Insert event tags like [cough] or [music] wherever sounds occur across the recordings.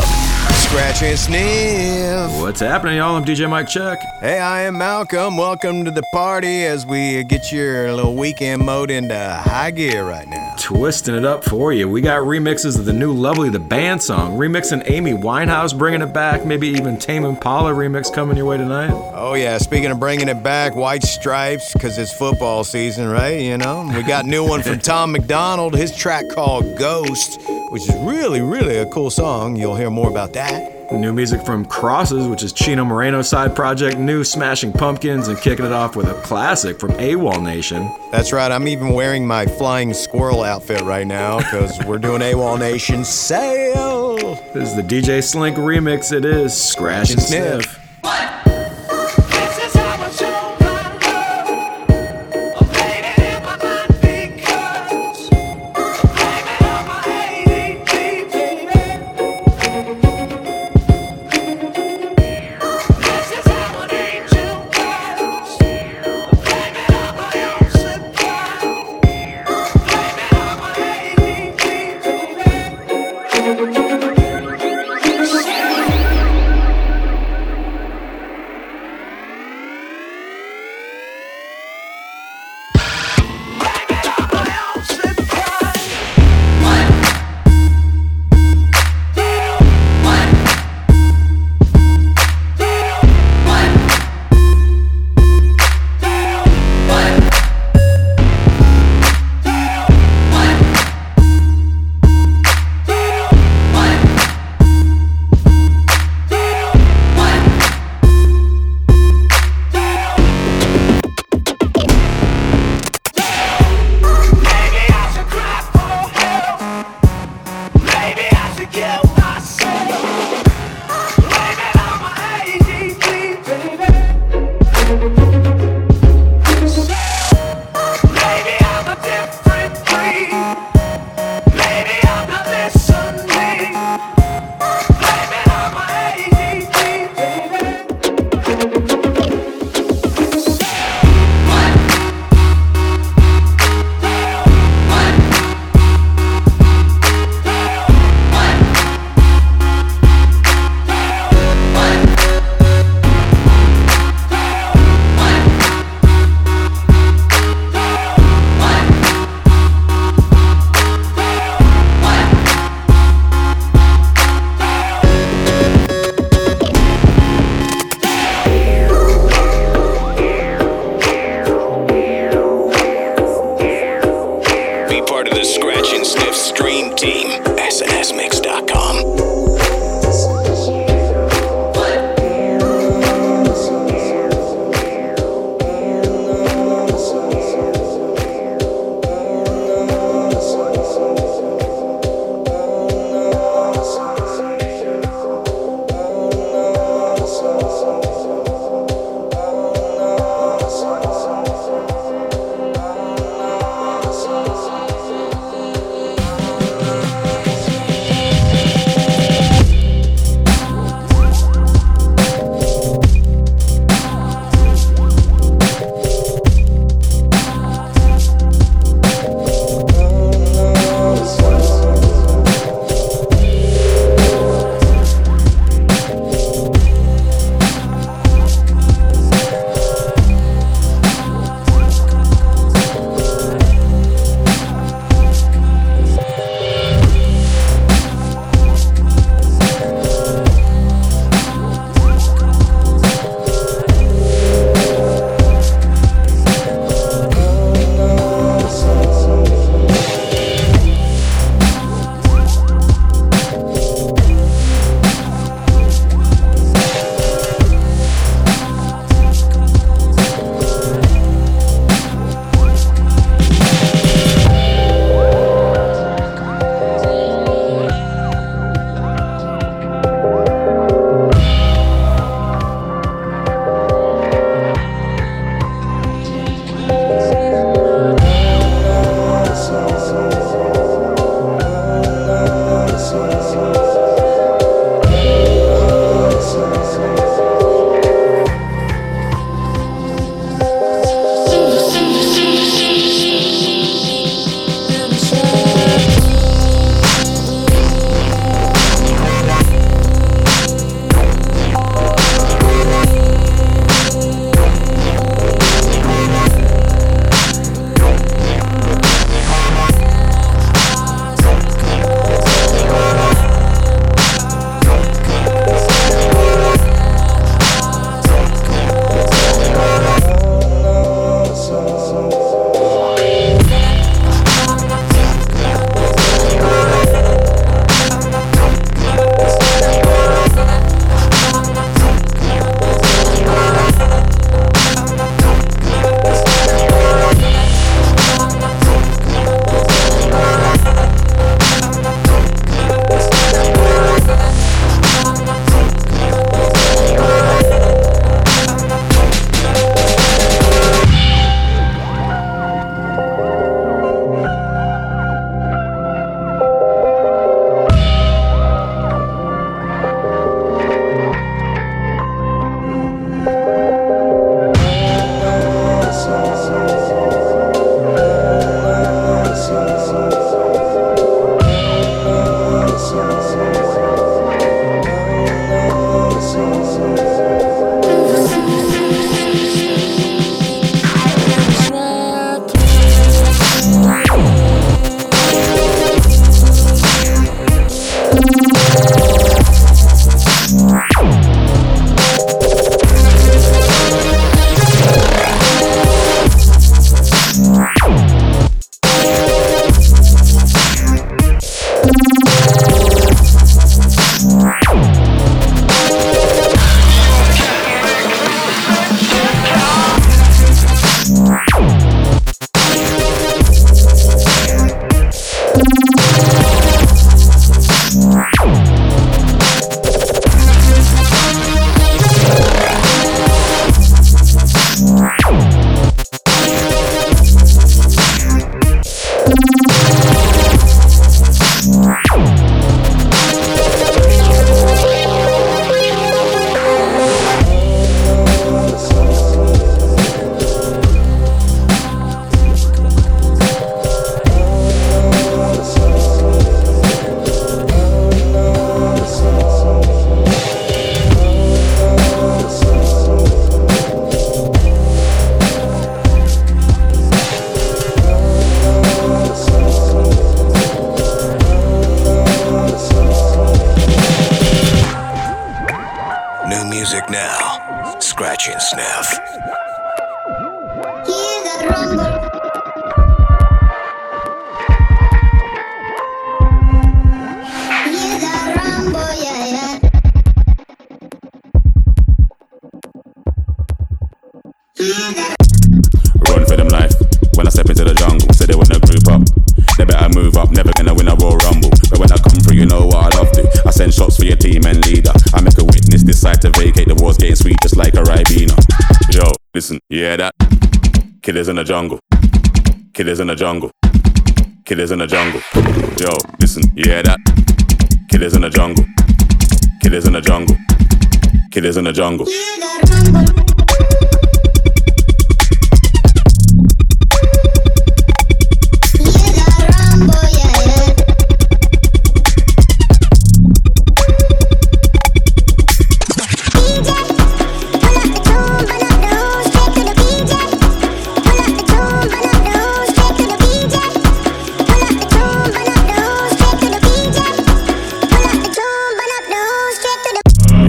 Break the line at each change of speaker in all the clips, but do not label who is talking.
up.
Scratch and sniff.
What's happening, y'all? I'm DJ Mike Check.
Hey, I am Malcolm. Welcome to the party as we get your little weekend mode into high gear right now.
Twisting it up for you. We got remixes of the new Lovely the Band song, remixing Amy Winehouse, bringing it back, maybe even Tame Impala remix coming your way tonight.
Oh, yeah. Speaking of bringing it back, White Stripes, because it's football season, right? You know, we got new one from Tom [laughs] MacDonald, his track called Ghost, which is really, really a cool song. You'll hear more about that.
New music from Crosses, which is Chino Moreno's side project, new Smashing Pumpkins, and kicking it off with a classic from AWOLNATION.
That's right. I'm even wearing my flying squirrel outfit right now because we're doing AWOL Nation Sail.
This is the DJ Slink remix. It is Scratch and Sniff.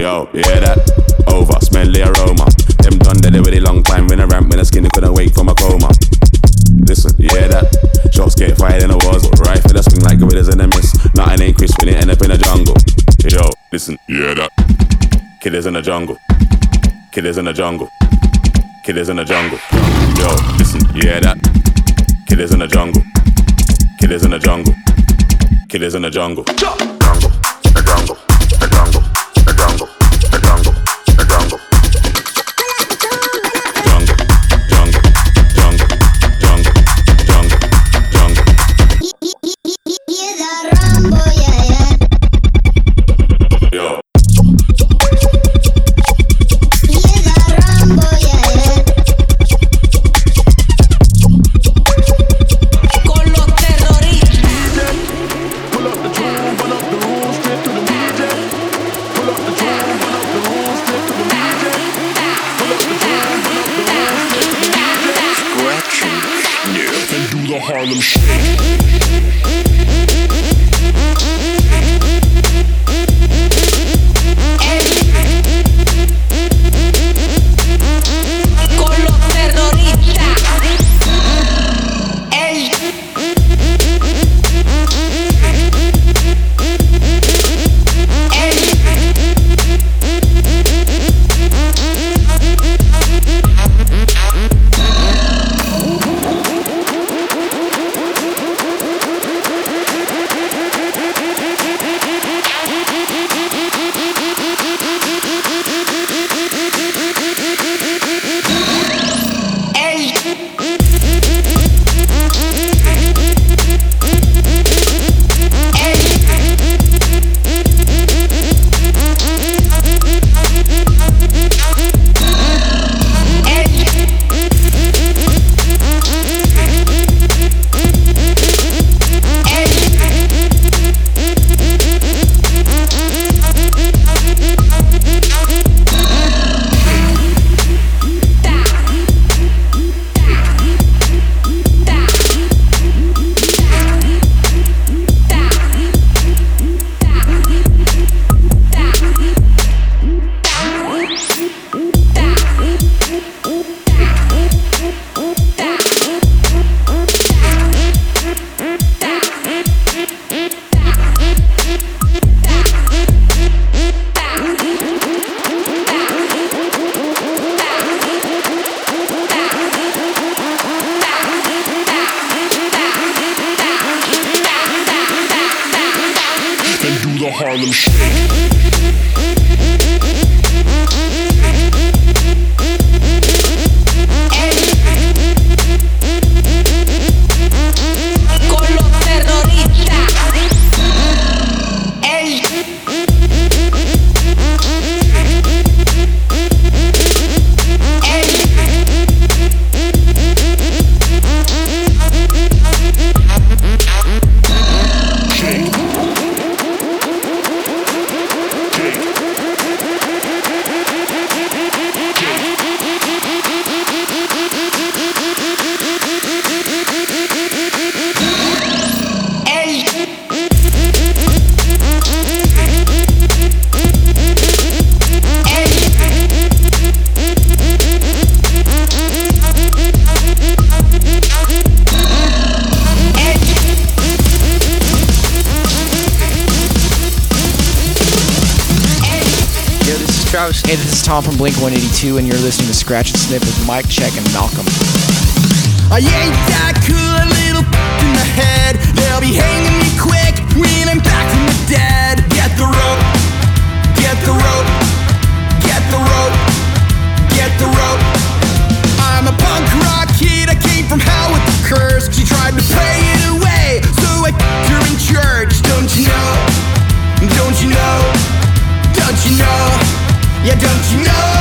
yo, hear that? Over, smell the aroma. Them done dead with a long time when I ramp, when the skinny couldn't wake from a coma. Listen, yeah that? Shots get fired in the wars But right for the swing like gorillas in a miss Nothing ain't crisp when it end up in a jungle. Yo, listen, yeah that? Killers in the jungle. Killers in the jungle. Killers in the jungle. Yo, listen, yeah that? Killers in the jungle. Killers in the jungle. Killers in the jungle.
Tom from Blink 182, and you're listening to Scratch and Sniff with Mike Check and Malcolm.
I ain't that cool, a little in the head. They'll be hanging me quick when I'm back from the dead. Get the rope, get the rope, get the rope, get the rope. I'm a punk rock kid, I came from hell with curse. She tried to it away, so I her in church. Yeah, don't you know?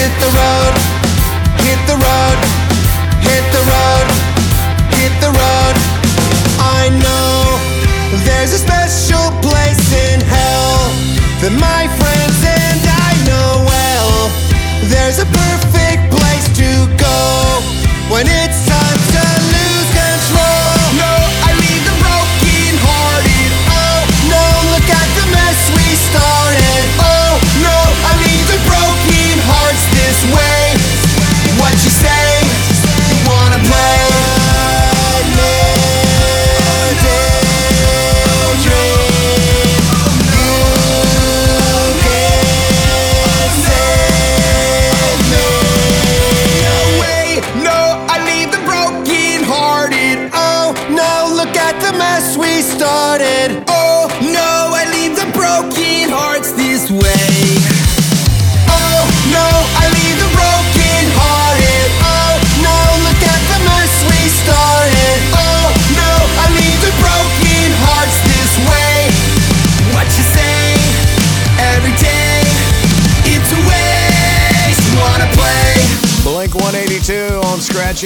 Hit the road, hit the road, hit the road, hit the road. I know there's a special place in hell that my friends and I know well. There's a perfect place to go when it's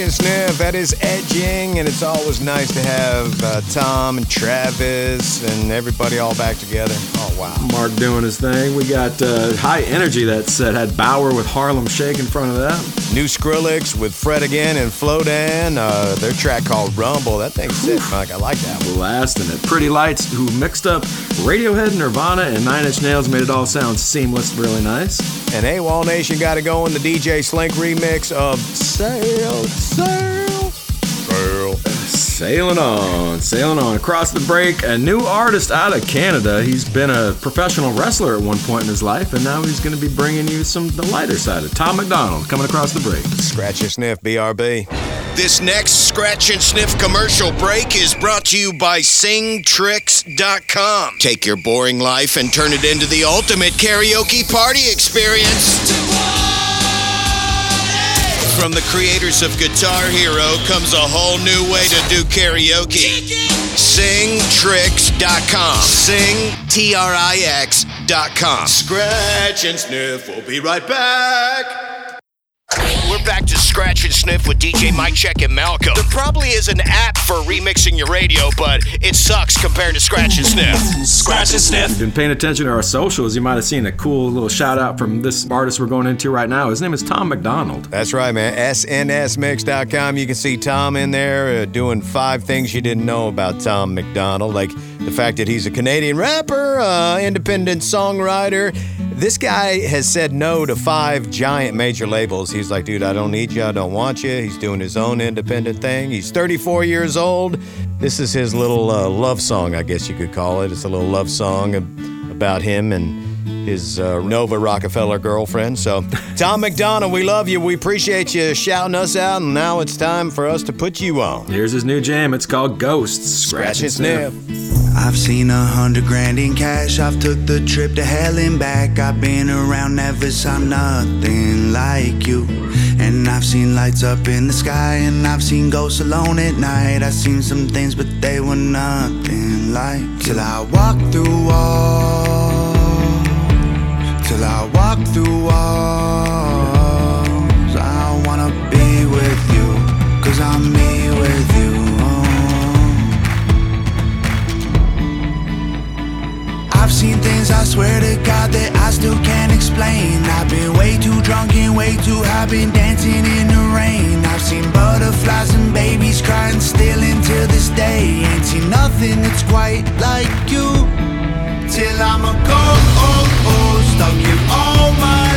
and Sniff. That is edging, and it's always nice to have uh, Tom and Travis and everybody all back together. Oh, wow.
Mark doing his thing. We got uh, high energy that set had Baauer with Harlem Shake in front of that.
New Skrillex with Fred again and Flowdan. Uh, their track called Rumble. That thing's sick, Mike. I like that one.
Blasting it. Pretty Lights, who mixed up Radiohead, Nirvana, and Nine Inch Nails, made it all sound seamless, really nice.
And AWOLNATION got to go in the DJ Slink remix of Sail, Sail, Sail.
Sailing on, sailing on. Across the break, a new artist out of Canada. He's been a professional wrestler at one point in his life, and now he's going to be bringing you some the lighter side of Tom MacDonald coming across the break.
Scratch and Sniff, BRB.
This next Scratch and Sniff commercial break is brought to you by SingTrix.com. Take your boring life and turn it into the ultimate karaoke party experience. From the creators of Guitar Hero comes a whole new way to do karaoke. SingTrix.com. Sing, T R I X.com. Scratch and Sniff. We'll be right back. We're back to Scratch and Sniff with DJ Mike Check and Malcolm. There probably is an app for remixing your radio, but it sucks compared to Scratch and Sniff. Scratch and Sniff.
If you've been paying attention to our socials, you might have seen a cool little shout out from this artist we're going into right now. His name is Tom MacDonald.
That's right, man. SNSMix.com. You can see Tom in there uh, doing five things you didn't know about Tom MacDonald, like the fact that he's a Canadian rapper, uh, independent songwriter. This guy has said no to five giant major labels. He's like, dude, I don't need you. I don't want you. He's doing his own independent thing. He's 34 years old. This is his little uh, love song, I guess you could call it. It's a little love song about him and his uh, Nova Rockafeller girlfriend. So, [laughs] Tom MacDonald, we love you. We appreciate you shouting us out. And now it's time for us to put you on.
Here's his new jam. It's called Ghosts.
Scratch and sniff.
I've seen a hundred grand in cash. I've took the trip to hell and back. I've been around nervous. I'm nothing like you. And I've seen lights up in the sky, and I've seen ghosts alone at night. I've seen some things, but they were nothing like. Till I walk through walls. Till I walk through walls. I wanna be with you, cause I'm me. I've seen things I swear to God that I still can't explain. I've been way too drunk and way too high, been dancing in the rain. I've seen butterflies and babies crying still until this day. Ain't seen nothing that's quite like you. Till I'm a go, oh, oh, stuck in all my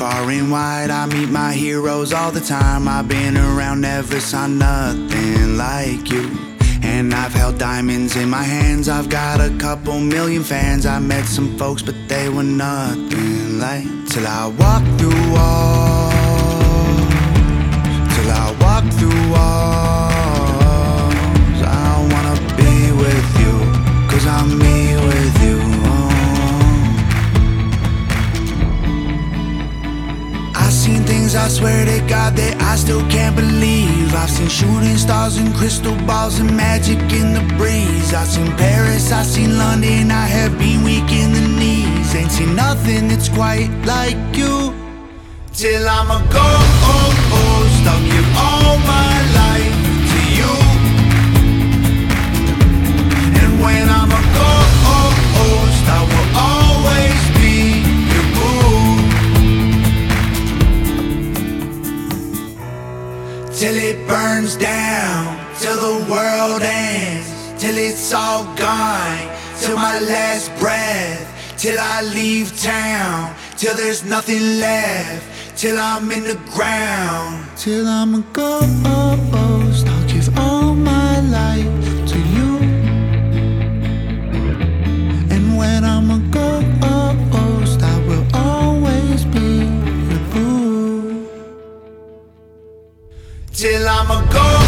far and wide. I meet my heroes all the time. I've been around, never saw nothing like you. And I've held diamonds in my hands. I've got a couple million fans. I met some folks, but they were nothing like till I walked through walls. Till I walk through walls. I wanna be with you, cause I'm me things I swear to God that I still can't believe. I've seen shooting stars and crystal balls and magic in the breeze. I've seen Paris, I've seen London, I have been weak in the knees. Ain't seen nothing that's quite like you. Till I'm a ghost, oh, I'll give all my life to you. And when I'm a I will always till it burns down, till the world ends, till it's all gone, till my last breath, till I leave town, till there's nothing left, till I'm in the ground, till I'm a ghost. Till I'm a ghost,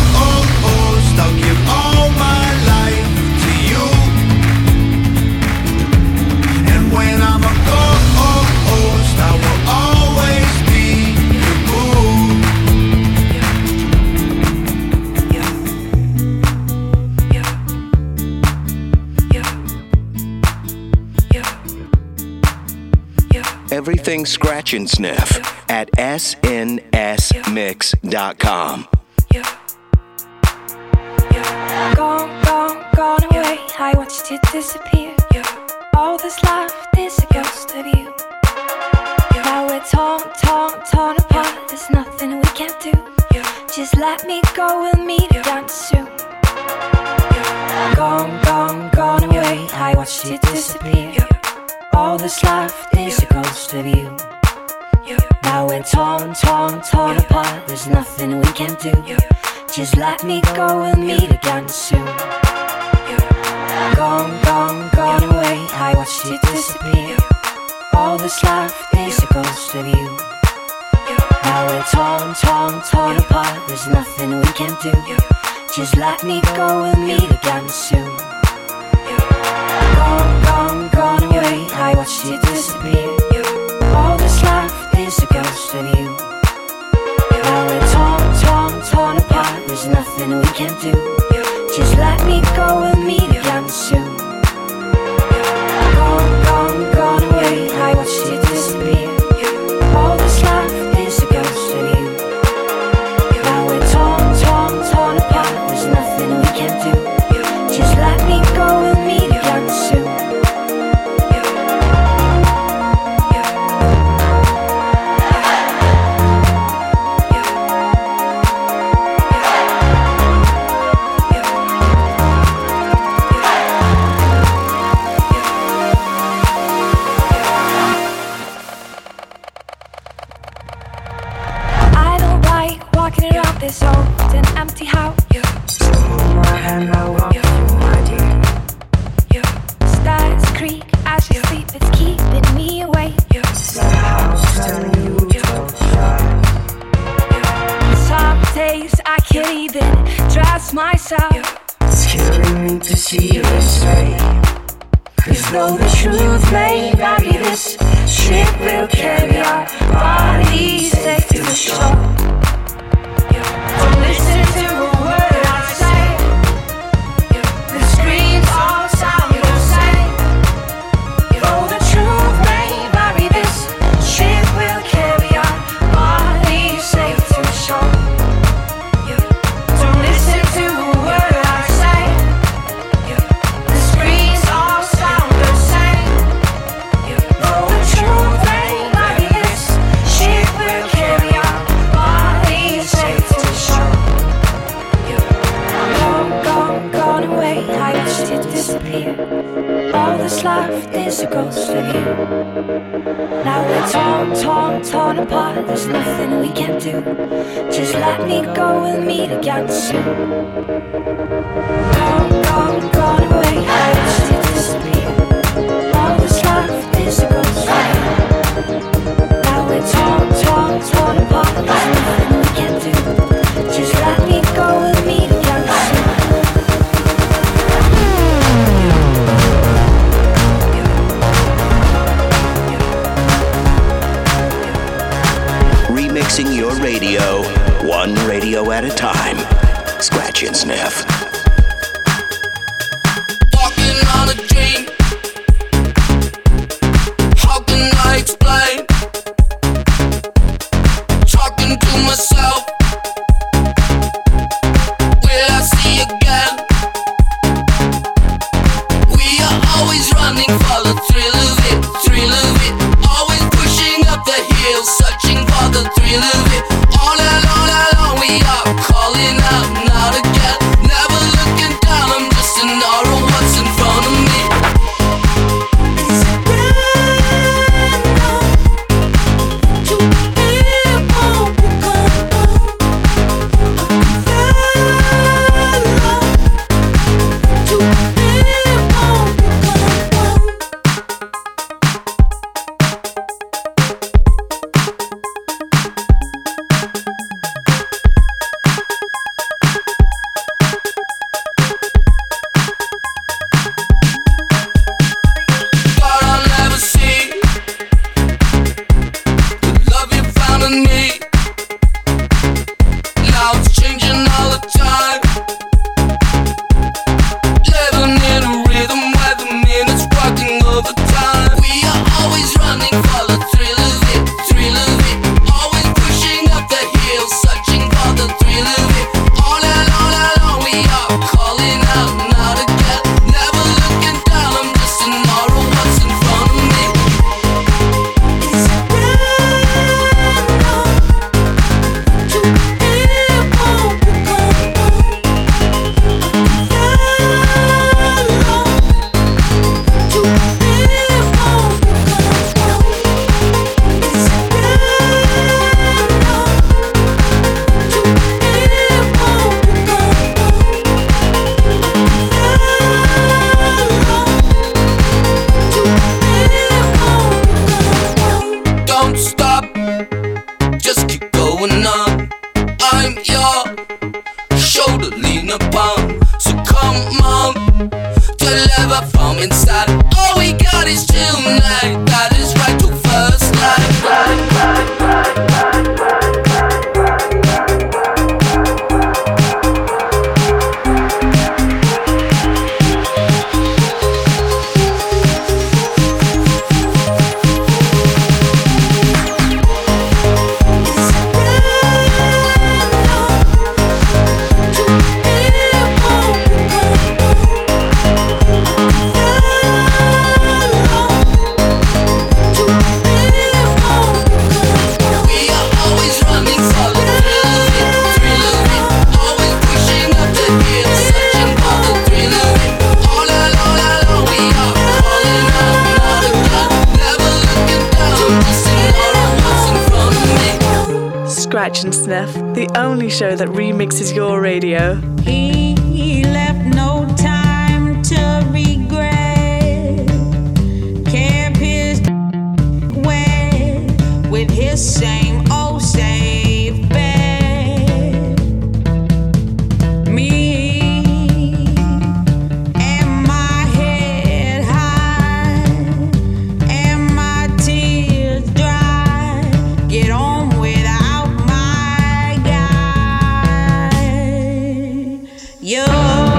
Everything Scratch and Sniff at snsmix.com.
Gone, gone, gone away. I disappear. All left is a ghost of you. Now we're torn, torn, torn apart. There's nothing we can do. Just let me go. We'll meet again soon. Gone, gone, gone away. I disappear. All that's left is a ghost of you. Now we're torn, torn, torn apart. There's nothing we can do. Just let me go. We'll meet again soon. Gone, gone, gone away. I watched you disappear. All that's left is a ghost of you. Now we're torn, torn, torn apart. There's nothing we can do. Just let me go. We'll meet again soon. Gone, gone, gone away. I watched you disappear. All this left is a ghost of you. Now we're torn, torn, torn apart. There's nothing we can do.
You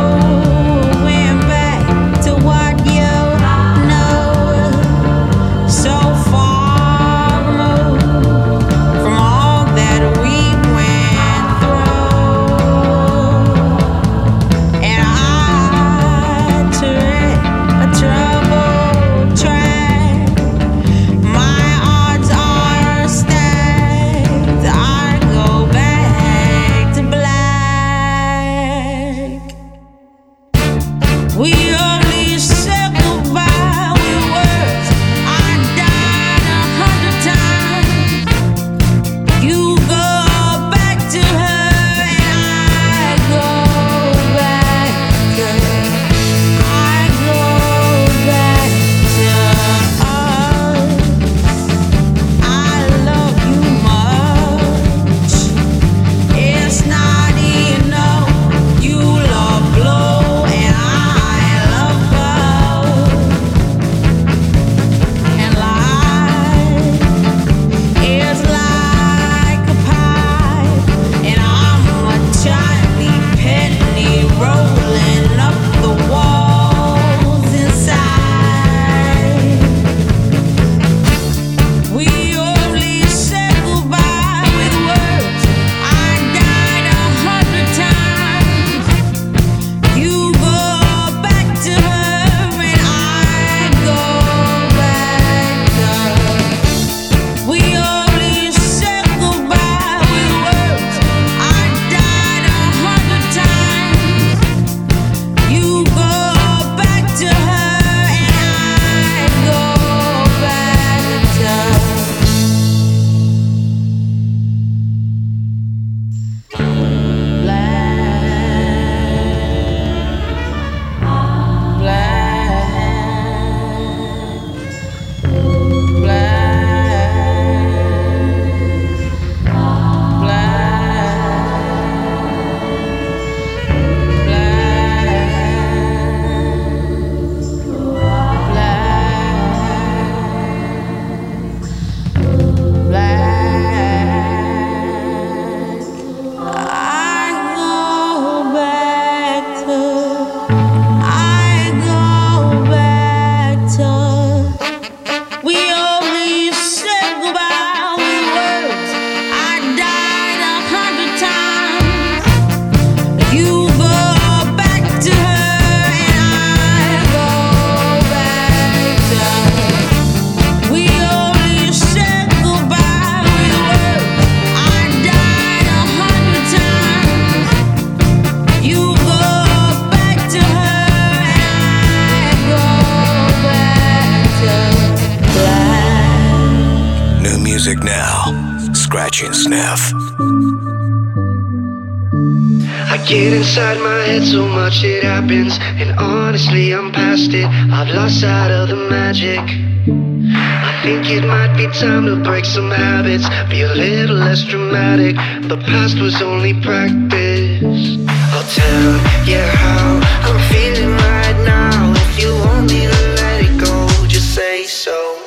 I get inside my head so much it happens, and honestly, I'm past it. I've lost sight of the magic. I think it might be time to break some habits, be a little less dramatic. The past was only practice. I'll tell you how I'm feeling right now. If you want me to let it go, just say so.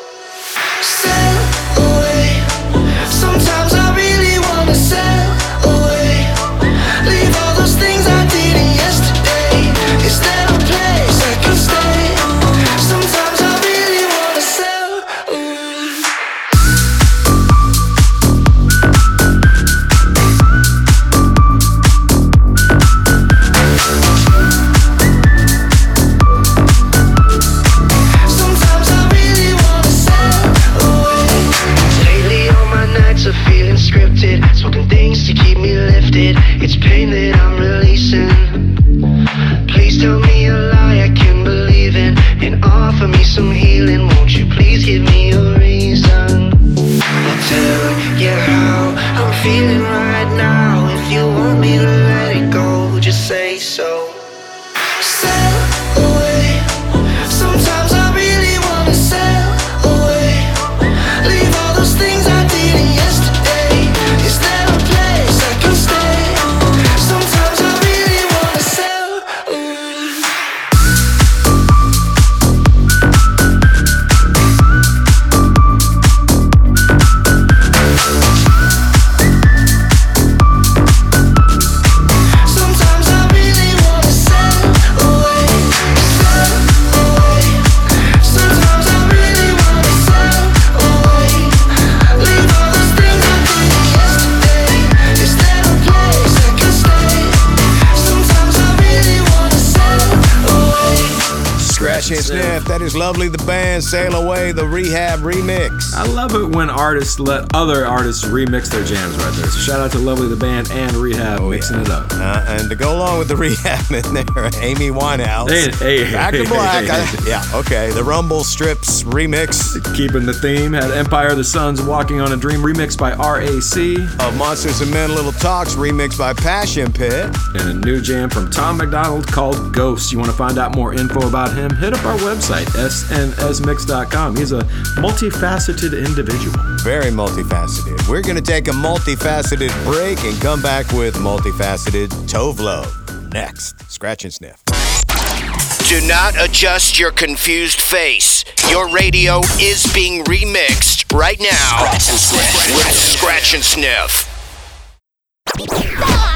Sail
artists let other artists remix their jams right there. So shout out to Lovely the band and Rehab mixing it up.
Uh, and to go along with the [laughs] rehab in there, Amy Winehouse.
Hey, hey,
Back to
hey,
black.
hey,
I- [laughs] yeah, okay. The Rumble Strips remix.
Keeping the theme, had Empire of the Sun's Walking on a Dream remixed by RAC.
Of Monsters and Men Little Talks remixed by Passion Pit.
And a new jam from Tom MacDonald called Ghost. You want to find out more info about him? Hit up our website, snsmix.com. He's a multifaceted individual.
Very multifaceted. We're going to take a multifaceted break and come back with multifaceted Tove Lo. Next, Scratch and Sniff.
Do not adjust your confused face. Your radio is being remixed right now Scratch and Sniff.
I'm ready to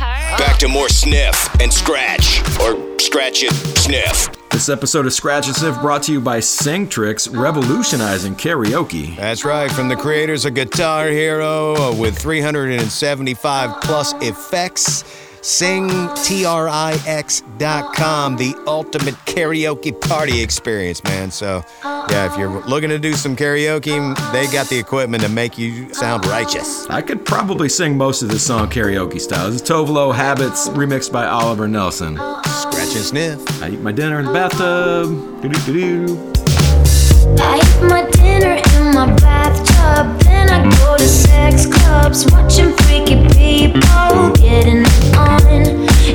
just want to party.
Back to more Sniff and Scratch, or Scratch and Sniff.
This episode of Scratch and Sniff brought to you by SingTrix, revolutionizing karaoke.
That's right, from the creators of Guitar Hero uh, with 375 plus effects. SingTrix.com, the ultimate karaoke party experience, man. So, yeah, if you're looking to do some karaoke, they got the equipment to make you sound righteous.
I could probably sing most of this song karaoke style. This is Tove Lo Habits remixed by Oliver Nelson.
Scratch and sniff.
I eat my dinner in the bathtub. Doo-doo-doo-doo.
I eat my dinner in my bathtub, then I go to sex clubs, watching freaky people getting it on.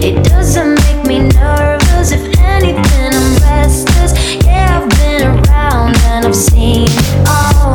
It doesn't make me nervous, if anything, I'm restless. Yeah, I've been around and I've seen all.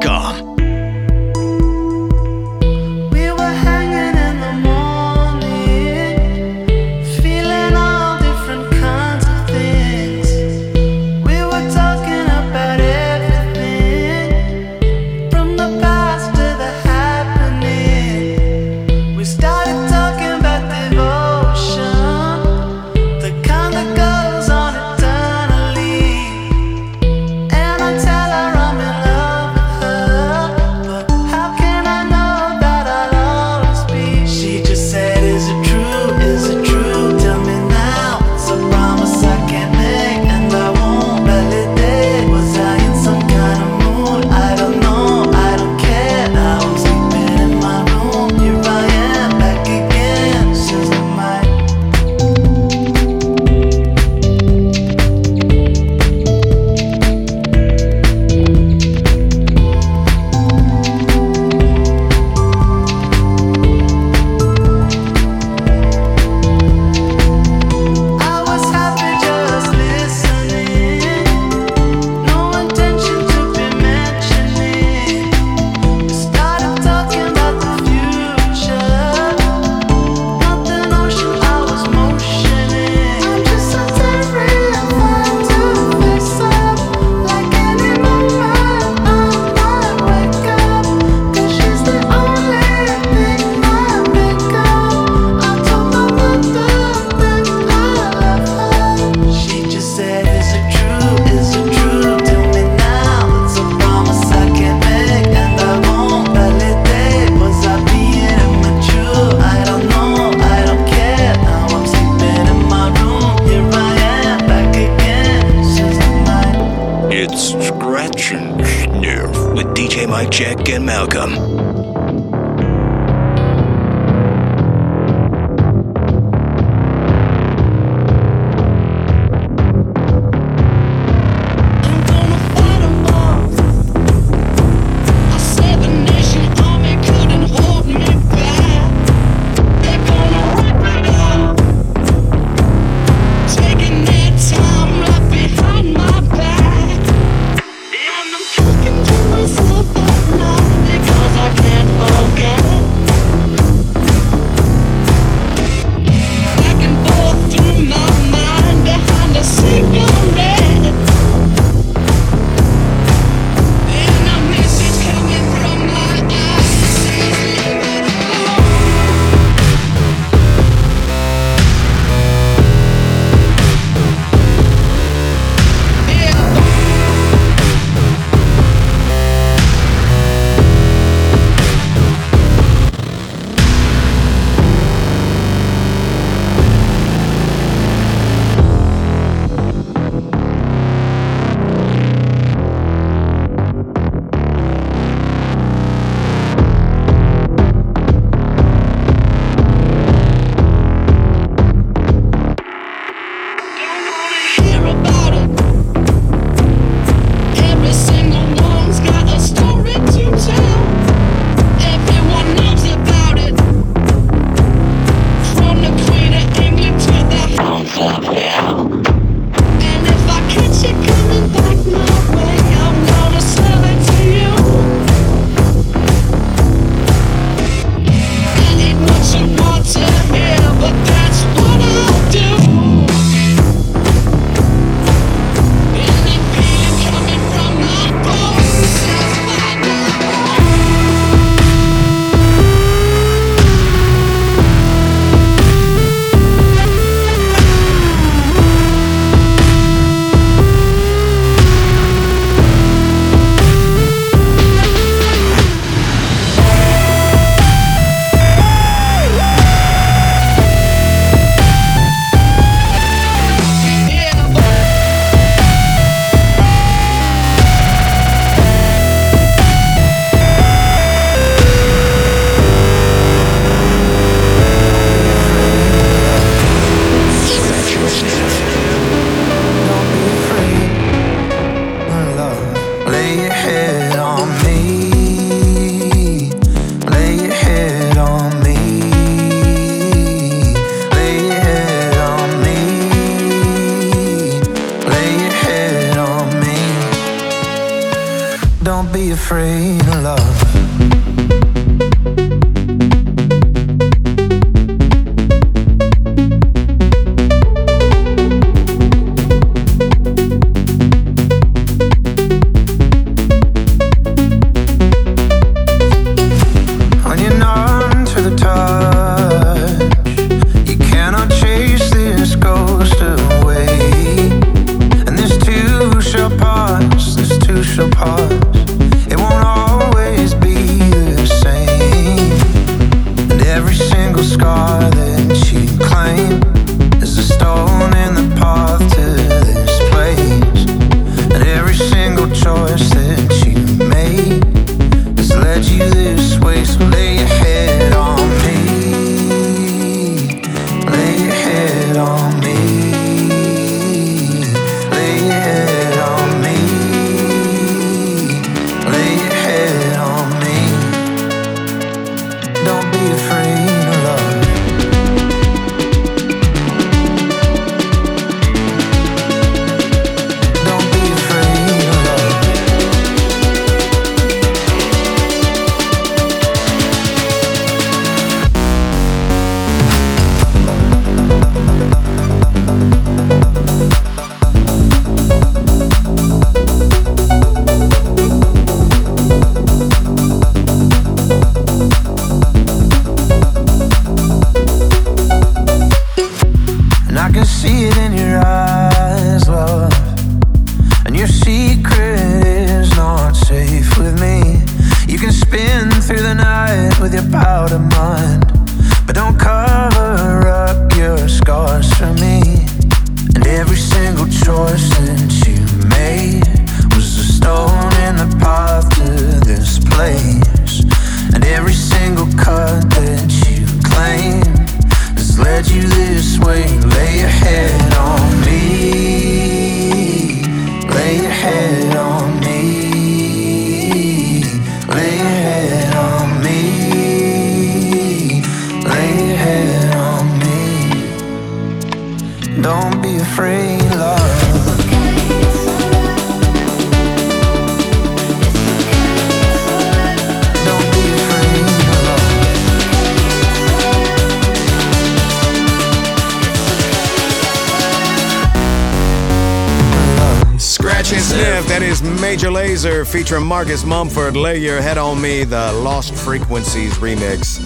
Jack and
Malcolm.
Mumford. Lay Your Head on Me, the Lost Frequencies remix.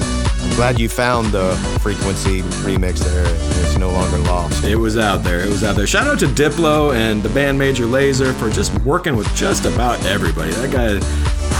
I'm glad you found the frequency remix there. It's no longer lost.
It was out there. It was out there. Shout out to Diplo and the band Major Lazer for just working with just about everybody. That guy,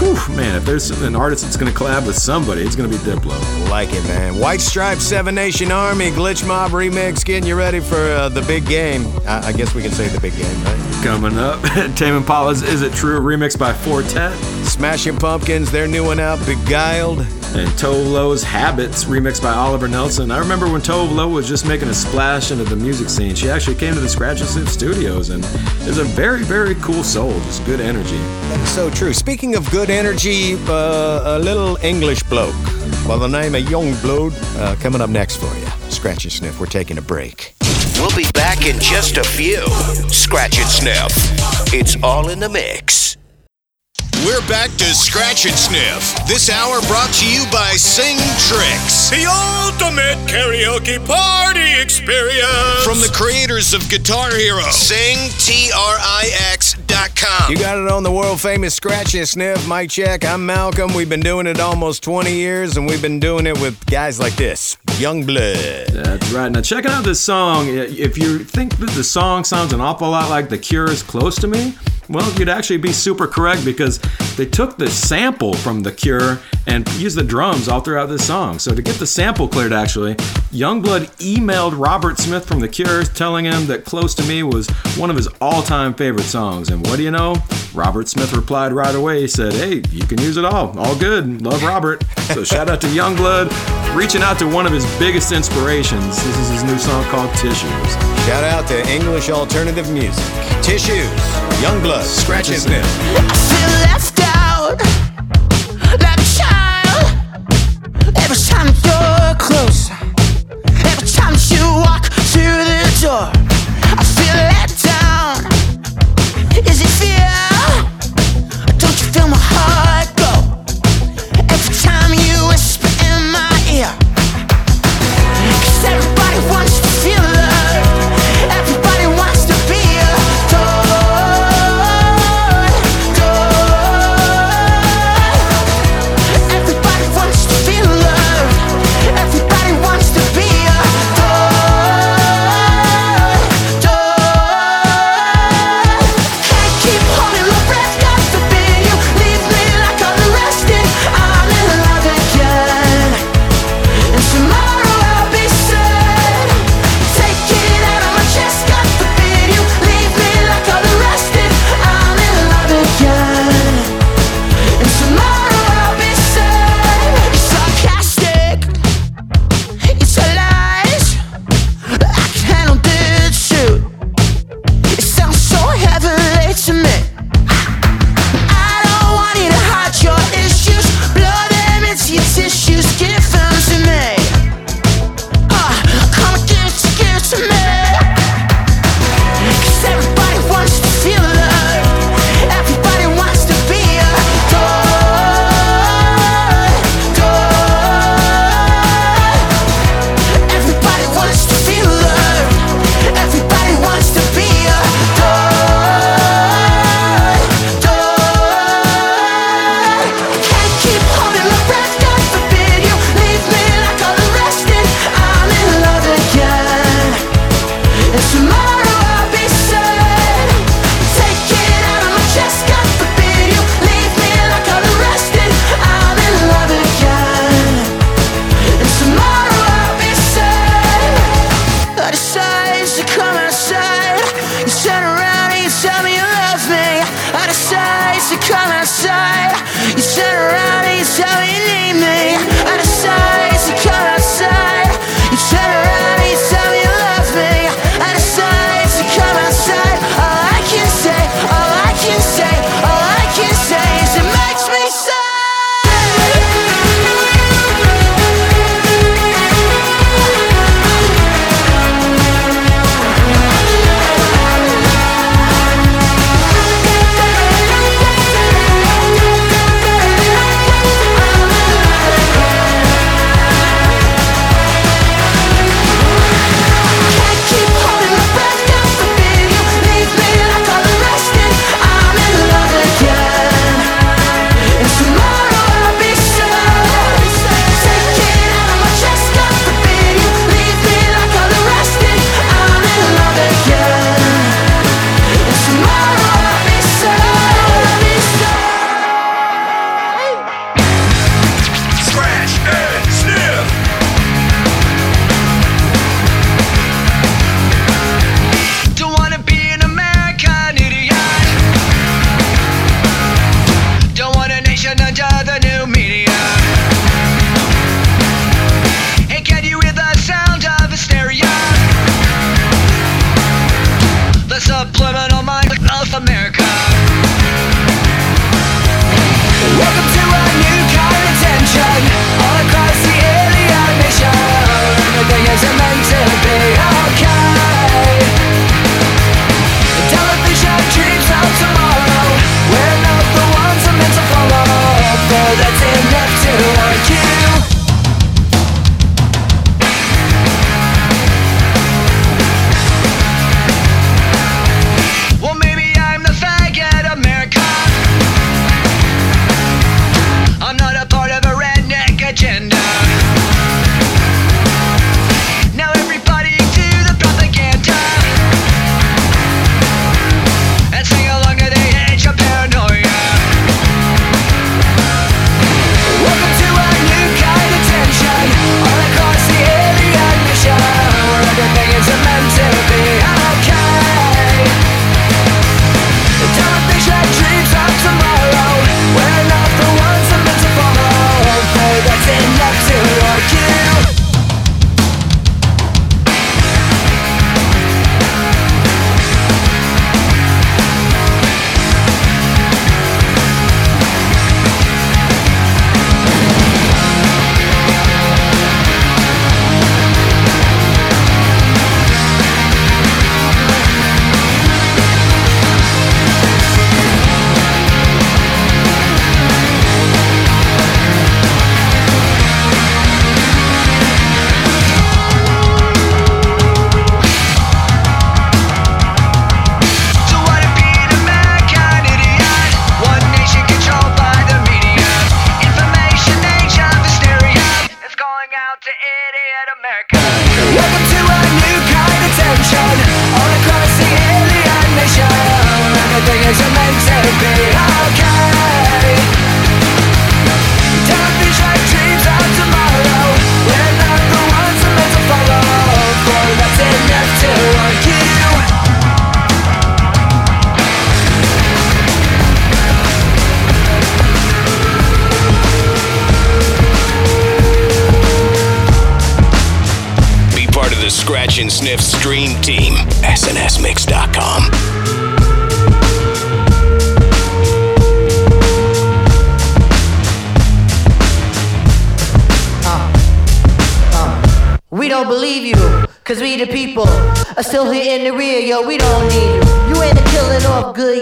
whew, man, if there's an artist that's going to collab with somebody, it's going to be Diplo.
Like it, man. White Stripe, Seven Nation Army, Glitch Mob remix, getting you ready for uh, the big game. I-, I guess we can say the big game, right?
Coming up, [laughs] Tame Impala's Is It True remix by Four Tet.
Smashing Pumpkins, their new one out, Beguiled.
And Tove Lo's Habits remixed by Oliver Nelson. I remember when Tove Lo was just making a splash into the music scene. She actually came to the Scratch and Sniff studios and is a very, very cool soul. Just good energy.
That is so true. Speaking of good energy, uh, a little English bloke by the name of Yungblud uh, coming up next for you. Scratch and Sniff, we're taking a break.
We'll be back in just a few. Scratch and sniff. It's all in the mix. We're back to Scratch and Sniff. This hour brought to you by Sing Tricks. The ultimate karaoke party experience. From the creators of Guitar Hero. Sing, T-R-I-X dot com.
You got it on the world famous Scratch and Sniff. Mike Check, I'm Malcolm. We've been doing it almost 20 years, and we've been doing it with guys like this Yungblud.
That's right. Now, checking out this song, if you think that the song sounds an awful lot like The Cure's Close to Me, well, you'd actually be super correct because they took the sample from The Cure and used the drums all throughout this song. So, to get the sample cleared, actually, Yungblud emailed Robert Smith from The Cure telling him that Close to Me was one of his all time favorite songs. And what do you know? Robert Smith replied right away. He said, Hey, you can use it all. All good. Love Robert. So, shout out to Yungblud reaching out to one of his biggest inspirations. This is his new song called Tissues.
Shout out to English alternative music. Tissues, Yungblud, Scratch and Sniff.
feel left out like a child every time you're close. Every time you walk through the door, I feel let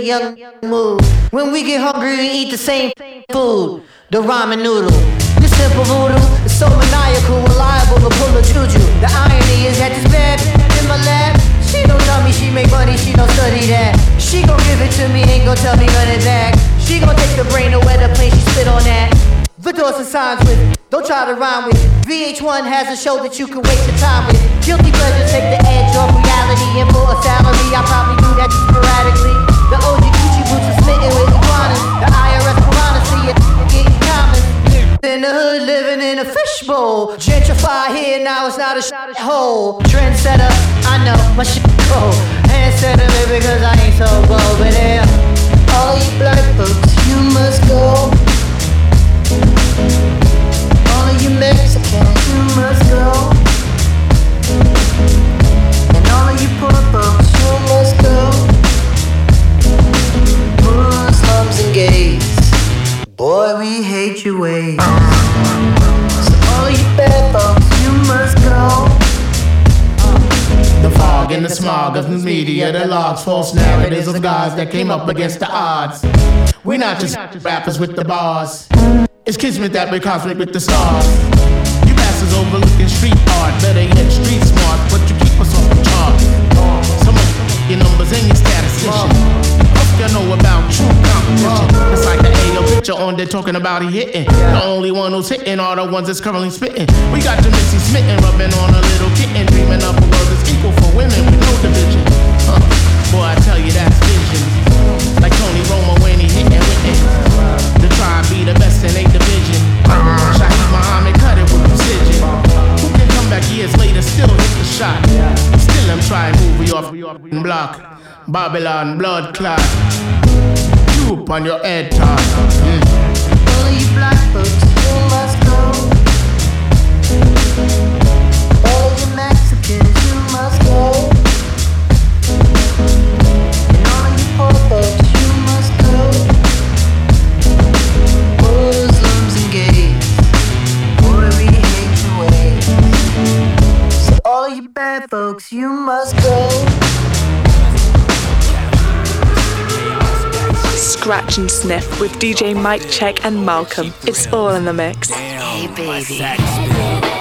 young move. When we get hungry, we eat the same food, the ramen noodle. You simple voodoo, it's so maniacal, reliable to pull a juju. The irony is that this bad in my lap, she don't tell me she make money, she don't study that. She gon' give it to me, ain't gon' tell me of that. She gon' take the brain away the plane, she spit on that. The doors signs with, it. don't try to rhyme with. it. VH1 has a show that you can waste your time with. Guilty pleasures take the edge off reality, and for a salary, I probably do that sporadically. The Gucci boots are smitten with. The IRS see getting common. In the hood, living in a fishbowl. Gentrify here, now it's not a. Trendsetter, I know my shit because I ain't so bold, but yeah. All you black folks, you must go. All you Mexicans, you must go. Boy, we hate your ways. So all you bad folks, you must go.
The fog and the smog of the media that logs false narratives of guys that came up against the odds. We're not just rappers with the bars. It's kismet that we're cosmic with the stars. You bastards overlooking street art, better yet street smart, but you keep us off the chart. Some of your numbers and your statistician. What you know about true competition? It's like the AO picture on there talking about he hitting. The only one who's hitting are the ones that's currently spitting. We got your Missy smitten, rubbing on a little kitten, dreaming up a world that's equal for women with no division. Huh. Boy, I tell you that's vision. Like Tony Romo when he hitting with it. To try and be the best in a division. Shaheed Muhammad cut it with precision. Who can come back years later, still hit the shot? Still I'm trying to move you off the block. Babylon blood clot. You on your head top. Mm.
All you black folks, you must go. All you Mexicans, you must go. And all you poor folks, you must go. Muslims and gays, your. So all you bad folks, you must go.
Scratch and Sniff with DJ Mike Check and Malcolm. It's all in the mix.
Hey, baby.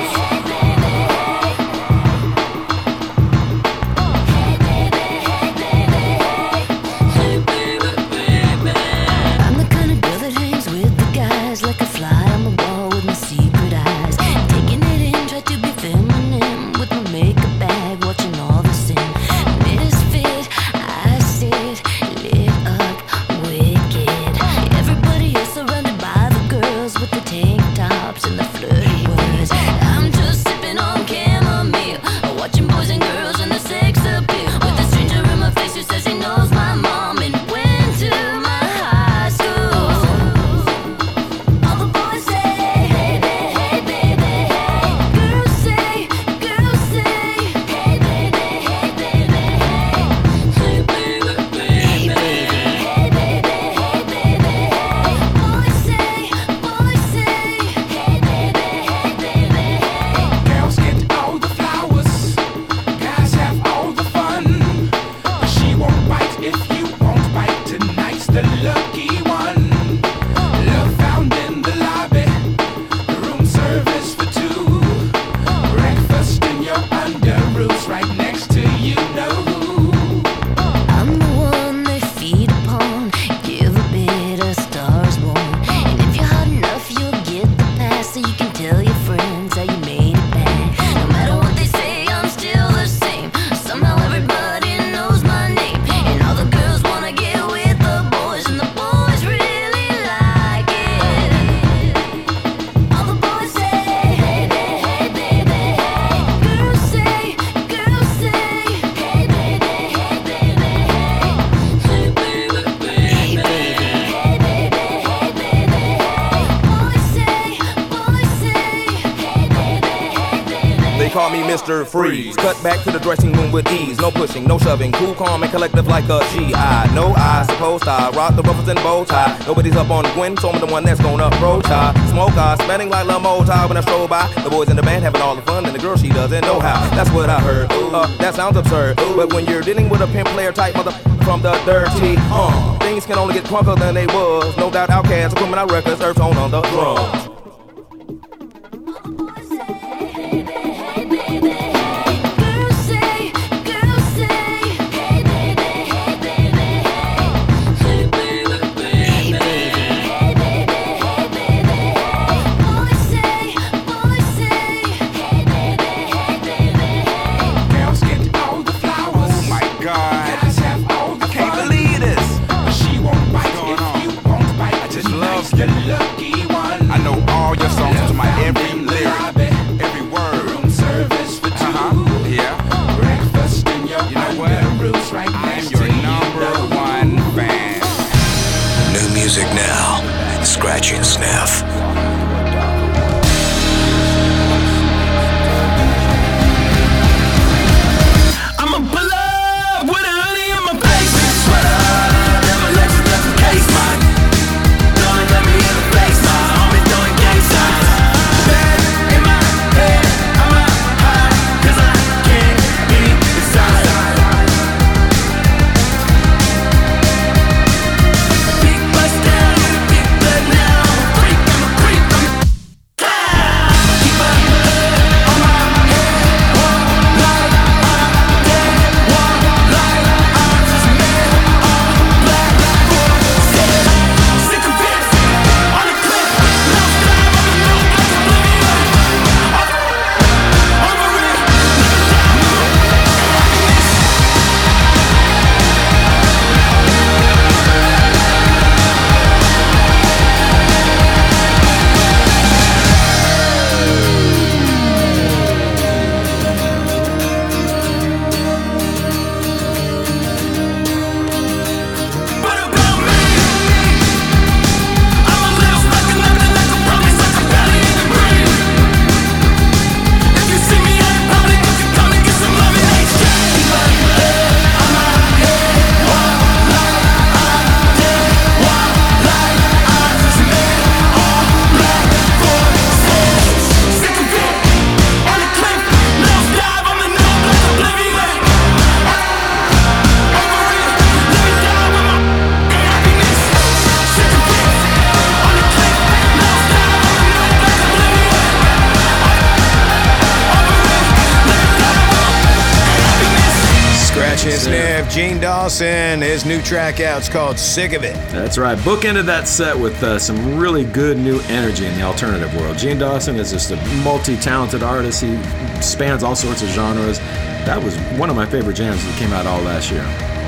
Freeze. Cut back to the dressing room with ease. No pushing, no shoving. Cool, calm, and collective like a GI. No, I suppose I rock the ruffles and bow tie. Nobody's up on the Gwen, so I'm the one that's gonna approach I Smoke I, smelling like Lamota when I stroll by. The boys in the band having all the fun, and the girl she doesn't know how. That's what I heard. Uh, that sounds absurd. But when you're dealing with a pimp player type mother from the dirty, uh, things can only get crunker than they was. No doubt, outcasts, criminal records, earth on on the drums.
Scratch
track out. It's called Sick of It.
That's right. Bookended that set with uh, some really good new energy in the alternative world. Jean Dawson is just a multi-talented artist. He spans all sorts of genres. That was one of my favorite jams that came out all last year.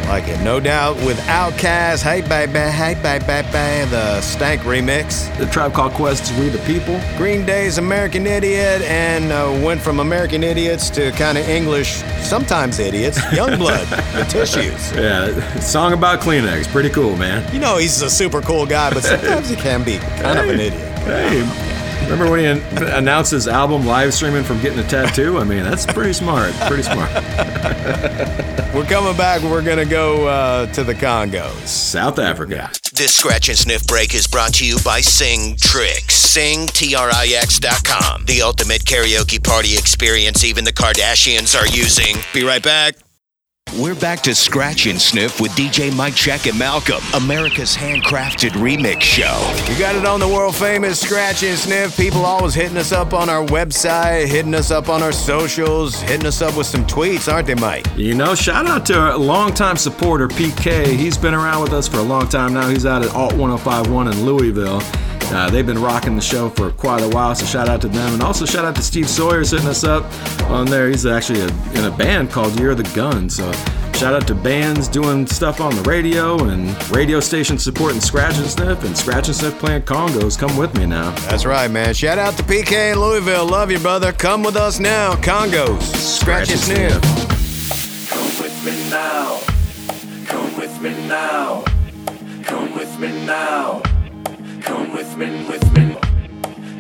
Like it, no doubt. With Outkast, Hey Baby, Hey Baby, Baby, the Stank remix.
The Tribe Called Quest's We the People.
Green Day's American Idiot, and uh, went from American Idiots to kind of English, sometimes idiots, [laughs] Yungblud, the Tissues.
Yeah, song about Kleenex. Pretty cool, man.
You know he's a super cool guy, but sometimes he can be kind of an idiot.
Hey, remember when he an- announced his album live streaming from getting a tattoo? I mean, that's pretty smart. Pretty smart. [laughs]
We're coming back. We're going to go uh, to the Congo,
South Africa.
This scratch and sniff break is brought to you by SingTrix. Sing, T-R-I-X.com. The ultimate karaoke party experience even the Kardashians are using. Be right back. We're back to Scratch and Sniff with DJ Mike Check and Malcolm, America's handcrafted remix show.
You got it on the world famous Scratch and Sniff. People always hitting us up on our website, hitting us up on our socials, hitting us up with some tweets, aren't they, Mike?
You know, shout out to our longtime supporter, PK. He's been around with us for a long time now. He's out at Alt 1051 in Louisville. Uh, they've been rocking the show for quite a while, so shout out to them. And also shout out to Steve Sawyer hitting us up on there. He's actually a, in a band called Year of the Gun. So Shout out to bands doing stuff on the radio and radio stations supporting Scratch and Sniff and Scratch and Sniff playing Kongos. Come with me now.
That's right, man. Shout out to PK in Louisville. Love you, brother. Come with us now. Kongos. Scratch, and Sniff.
Come with me now. Come with me now. Come with me now. Come with me, with me.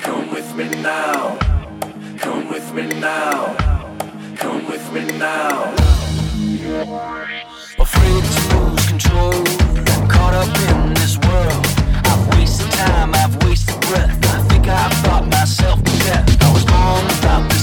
Come with me now. Come with me now.
Come with me now. Afraid to lose control. I'm caught up in this world. I've wasted time, I've wasted breath. I think I've thought myself to death.
I
was born without.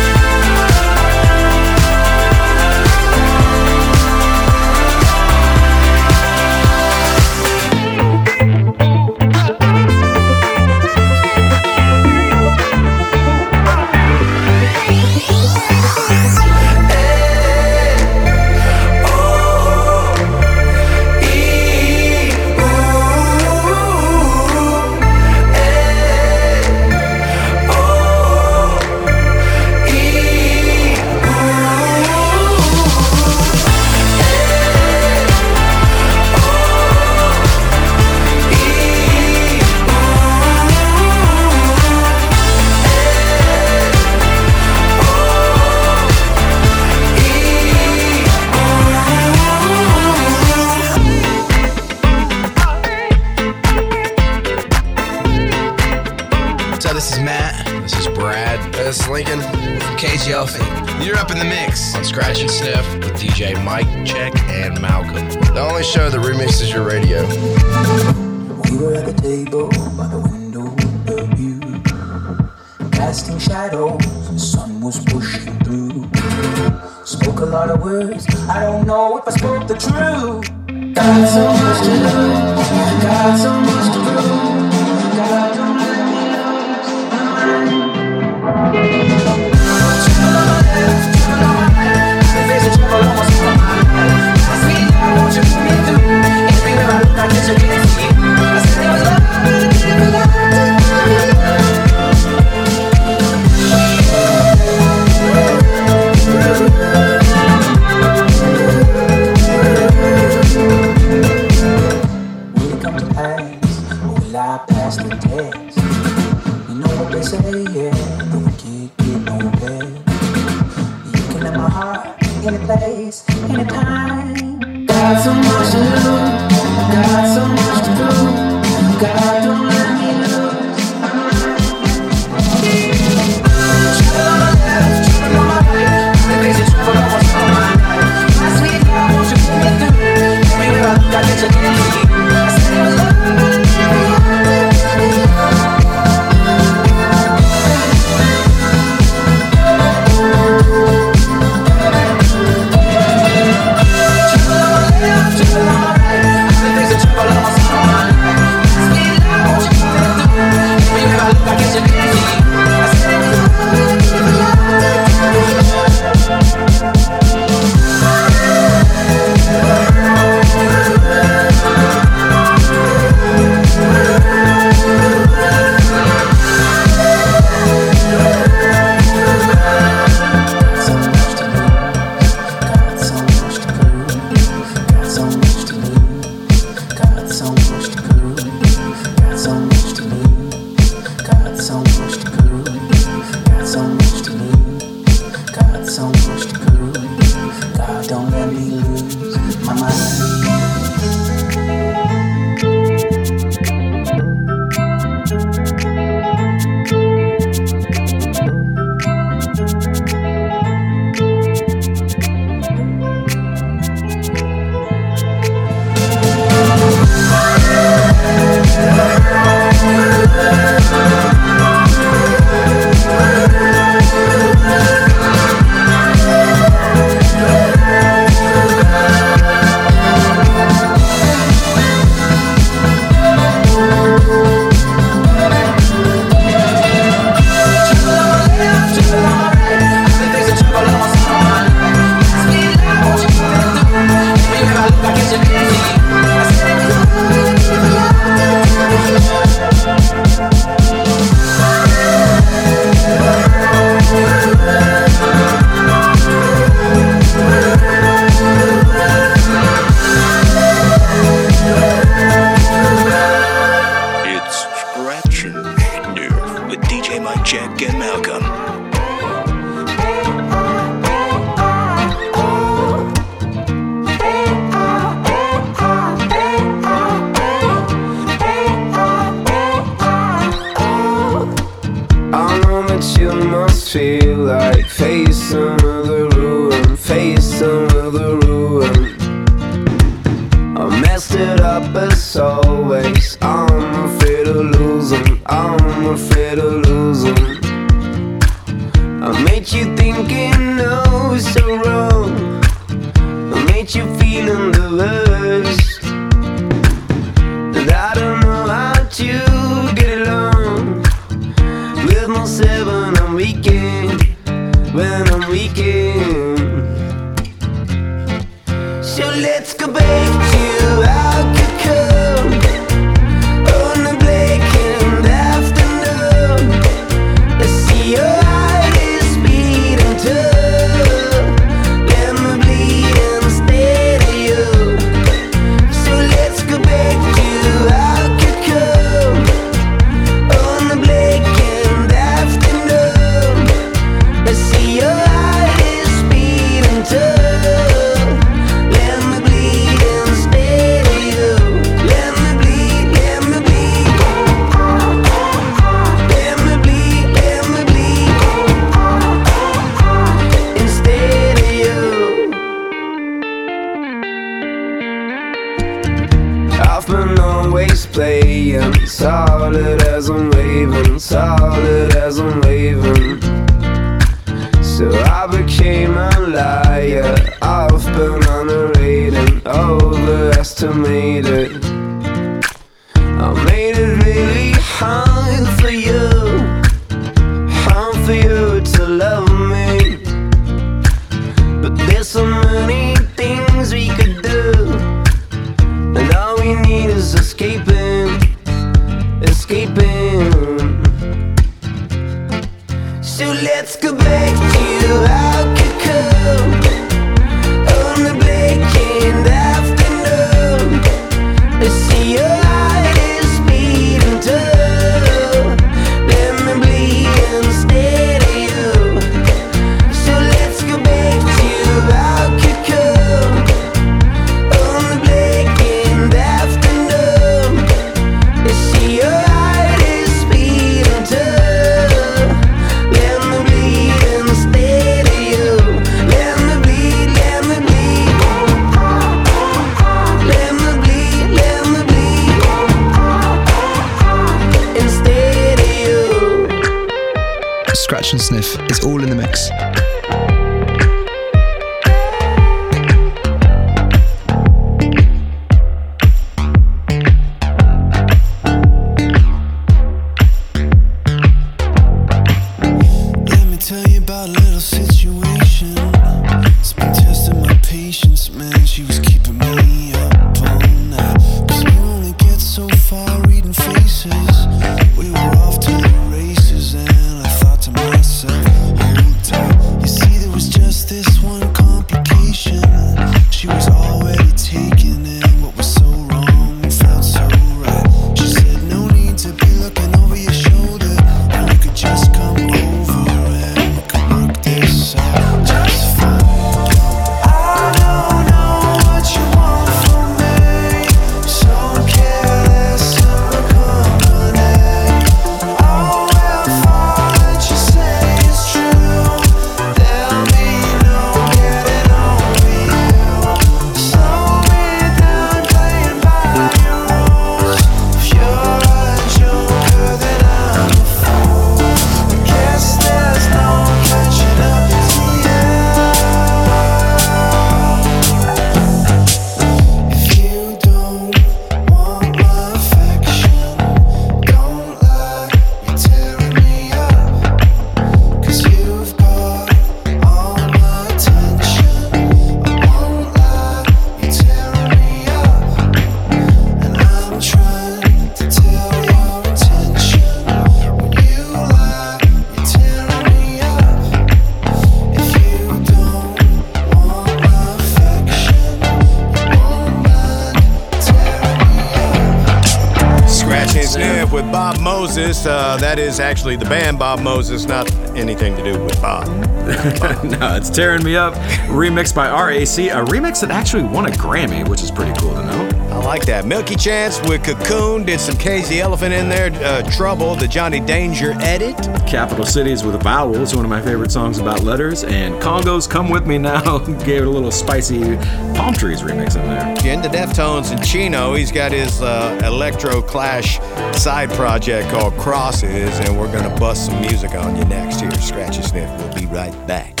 The
band Bob Moses, not anything to do with Bob. [laughs]
no, it's Tearing Me Up, remixed by RAC, a remix that actually won a Grammy, which is pretty cool to know.
Like that. Milky Chance with Cocoon did some Casey Elephant in there. Uh, Trouble, the Johnny Danger edit.
Capital Cities with a Vowel Vowels, one of my favorite songs about letters, and Kongos Come With Me Now [laughs] gave it a little spicy Palm Trees remix in there.
Into Deftones and Chino, he's got his uh, Electro Clash side project called Crosses, and we're gonna bust some music on you next here. Scratch and Sniff. We'll be right back.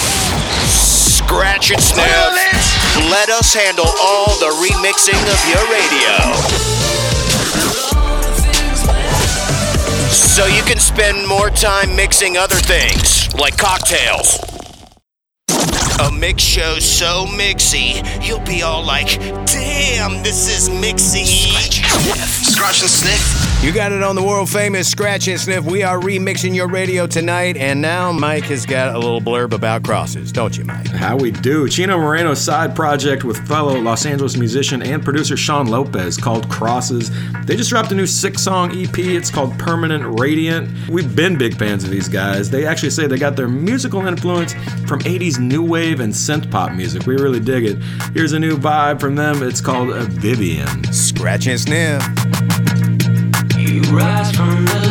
Scratch and sniff. Let us handle all the remixing of your radio. So you can spend more time mixing other things, like cocktails. A mix show so mixy, you'll be all like, damn, this is mixy.
Scratch and sniff.
You got it on the world famous Scratch and Sniff. We are remixing your radio tonight, and now Mike has got a little blurb about crosses, don't you, Mike?
How we do. Chino Moreno's side project with fellow Los Angeles musician and producer Shaun Lopez called Crosses. They just dropped a new six song EP. It's called Permanent Radiant. We've been big fans of these guys. They actually say they got their musical influence from 80s new wave and synth pop music. We really dig it. Here's a new vibe from them. It's called Vivien.
Scratch and Sniff.
You rise from the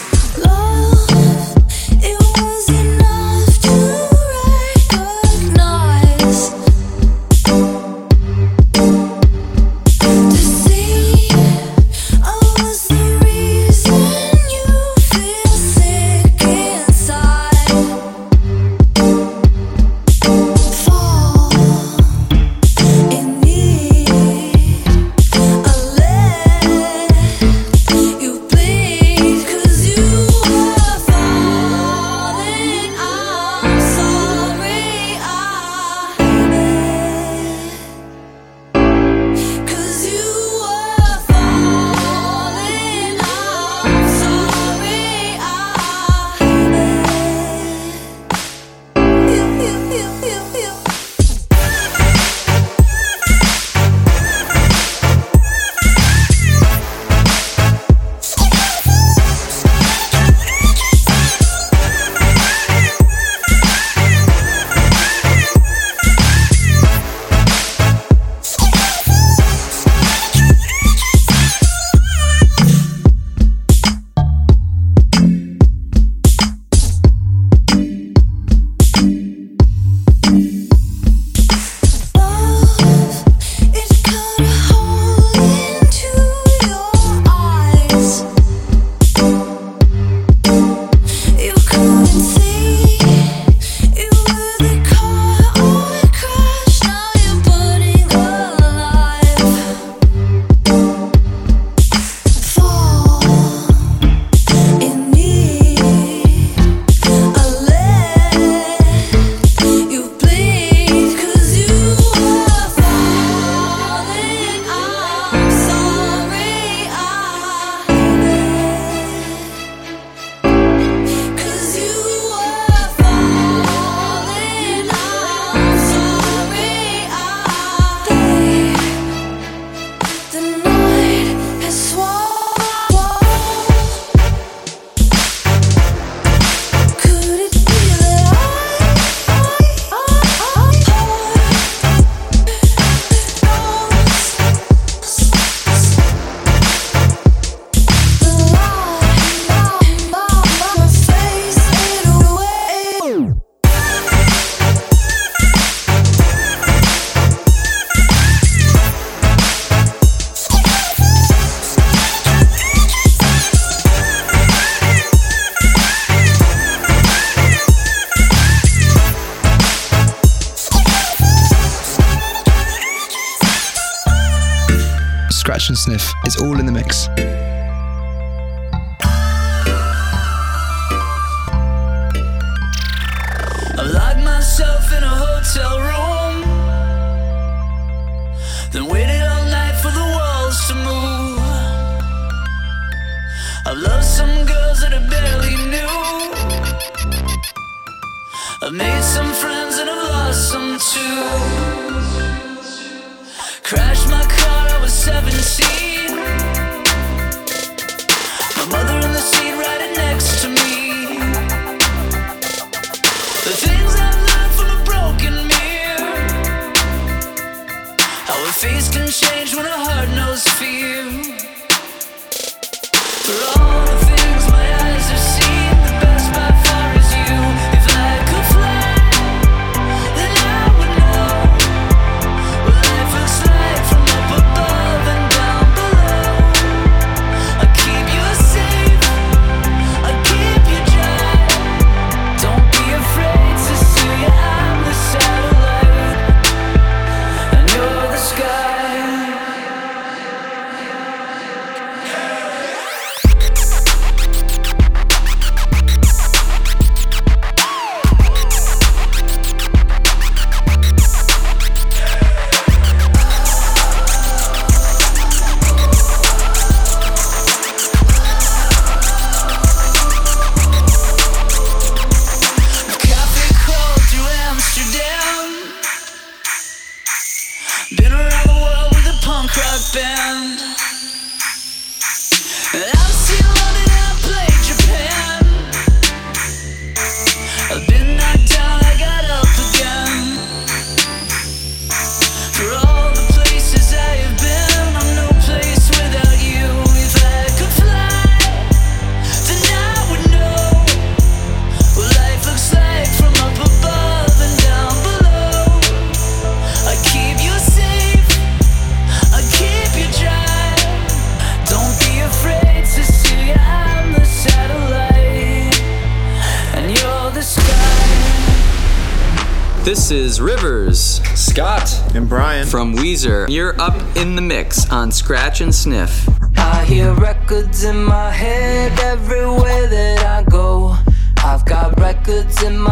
from
Weezer. You're up in the mix on Scratch and Sniff.
I hear records in my head everywhere that I go. I've got records in my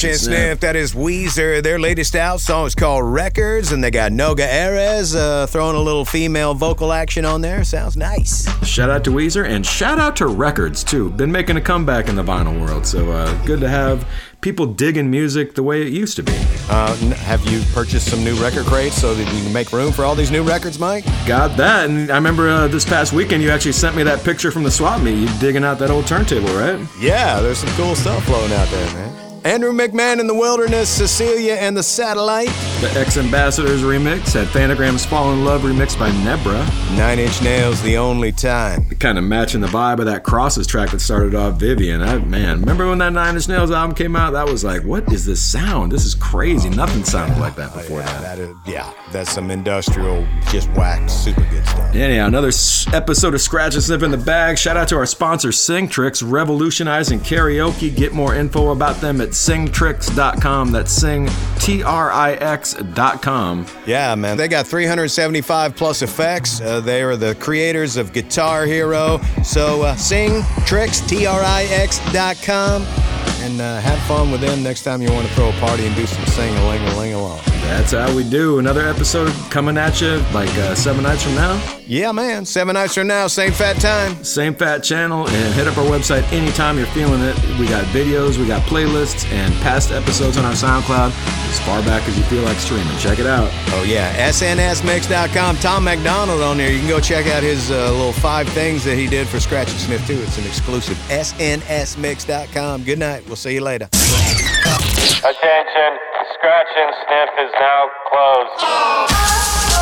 Cash and
Sniff. That is Weezer. Their latest out song is called Records, and they got Noga Erez uh, throwing a little female vocal action on there. Sounds nice.
Shout out to Weezer and shout out to Records too. Been making a comeback in the vinyl world, so uh, good to have people digging music the way it used to be.
Uh, have you purchased some new record crates so that you can make room for all these new records, Mike?
Got that. And I remember uh, this past weekend you actually sent me that picture from the swap meet. You digging out that old turntable, right?
Yeah, there's some cool stuff flowing out there, man. Andrew McMahon in the Wilderness, Cecilia and the Satellite.
The X Ambassadors remix had Phantogram's Fall in Love remixed by Nebra.
Nine Inch Nails, The Only Time.
Kind of matching the vibe of that Crosses track that started off Vivien. I, man, remember when that Nine Inch Nails album came out? That was like, what is this sound? This is crazy. Nothing sounded like that before
yeah,
that.
that is, yeah, that's some industrial, just whacked, super good stuff.
Anyhow, another episode of Scratch and Sniff in the Bag. Shout out to our sponsor, SingTrix, revolutionizing karaoke. Get more info about them at SingTrix.com. That's sing, T R I X.com.
Yeah, man. They got 375 plus effects. Uh, they are the creators of Guitar Hero. So uh, sing tricks, T R I X.com, and uh, have fun with them next time you want to throw a party and do some sing a ling a ling along.
That's how we do. Another episode coming at you like uh, seven nights from now.
Yeah, man. Seven nights from now, same fat time.
Same fat channel, and hit up our website anytime you're feeling it. We got videos, we got playlists, and past episodes on our SoundCloud as far back as you feel like streaming. Check it out.
Oh, yeah. SNSMix.com. Tom MacDonald on there. You can go check out his uh, little five things that he did for Scratch and Sniff, too. It's an exclusive. SNSMix.com. Good night. We'll see you later.
Attention, Scratch and Sniff is now closed.